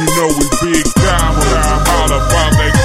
You know we big time, when I all about that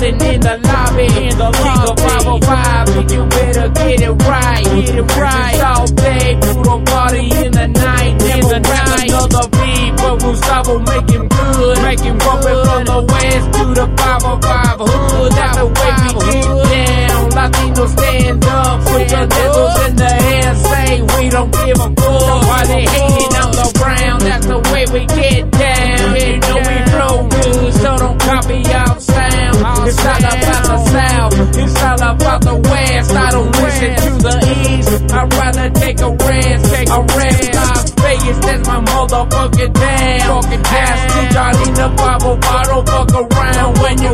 while in the lobby. In the King of 505, and you better get it right. Get it right. It's all day. Puro party in the night. In the night. Another beat, but Gustavo make him good. Make him bumpin' from the west to the 505 hood. That's the way we get down. Latino stand up. Put your nipples Take a rest, take a rest. Las Vegas, that's my motherfucking town. Ask me, Johnny the Bible, I don't fuck around when you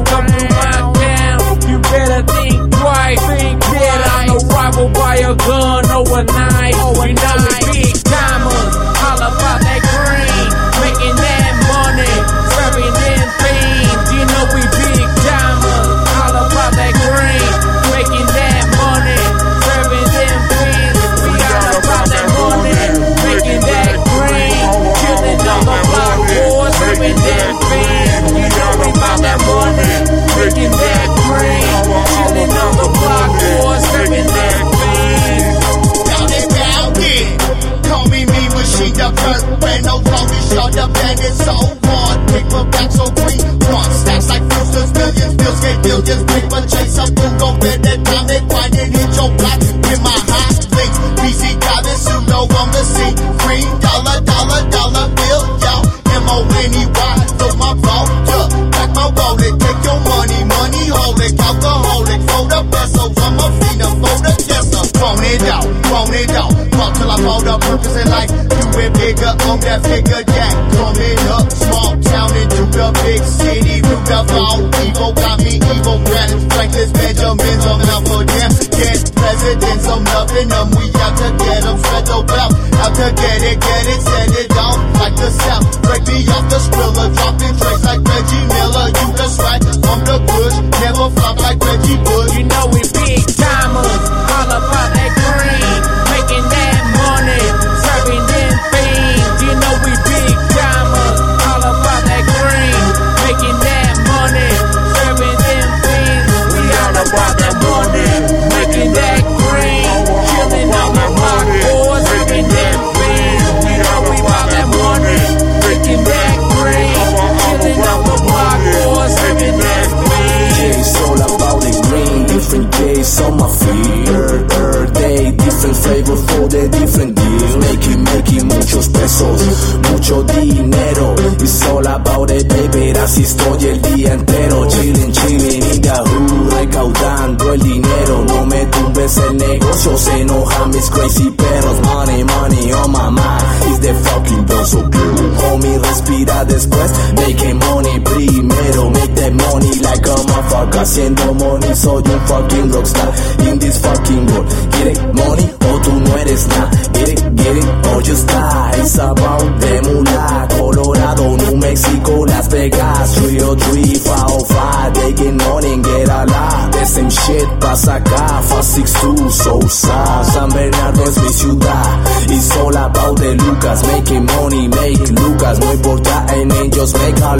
get billions. Paper chase up, who gon' bet that time and hit your block. In my high place, BC Collins, you know I'm the C. Green dollar, dollar, dollar bill, y'all. M-O-N-E-Y, so my vault up. Back my wallet, take your money, money hold it. Alcoholic, for the pesos, I'm a phenom for the desert. Phone it out, phone it out. Fuck till I found a purpose in life. Do it bigger on that figure jack. Coming up, small town into the big city. Of evil, got me evil. Granite, Franklin's, Benjamins, I'm out for them. Get presidents, I'm loving them. We out to get them, spread the wealth. Out to get it, get it, send it off like the south. Break me off the skrilla, dropping trays like Making, making muchos pesos, mucho dinero. It's all about it, baby. Así estoy el día entero. Chilling, chilling, y Yahoo, recaudando el dinero. No me tumbes el negocio, se enojan mis crazy perros. Money, money on my. Is the fucking bill so good? Homie, respira después. Making money primero. Make that money like a motherfucker. Haciendo money, soy un fucking rockstar. In this fucking world. It, money, o tú no eres nada. About the mula. Colorado, New Mexico, Las Vegas. 303, 505. Taking money and get a lot. The same shit pasa acá. 562, Sousa. San Bernardo es mi ciudad. It's all about the Lucas. Making money, make Lucas. No importa en ellos, make a.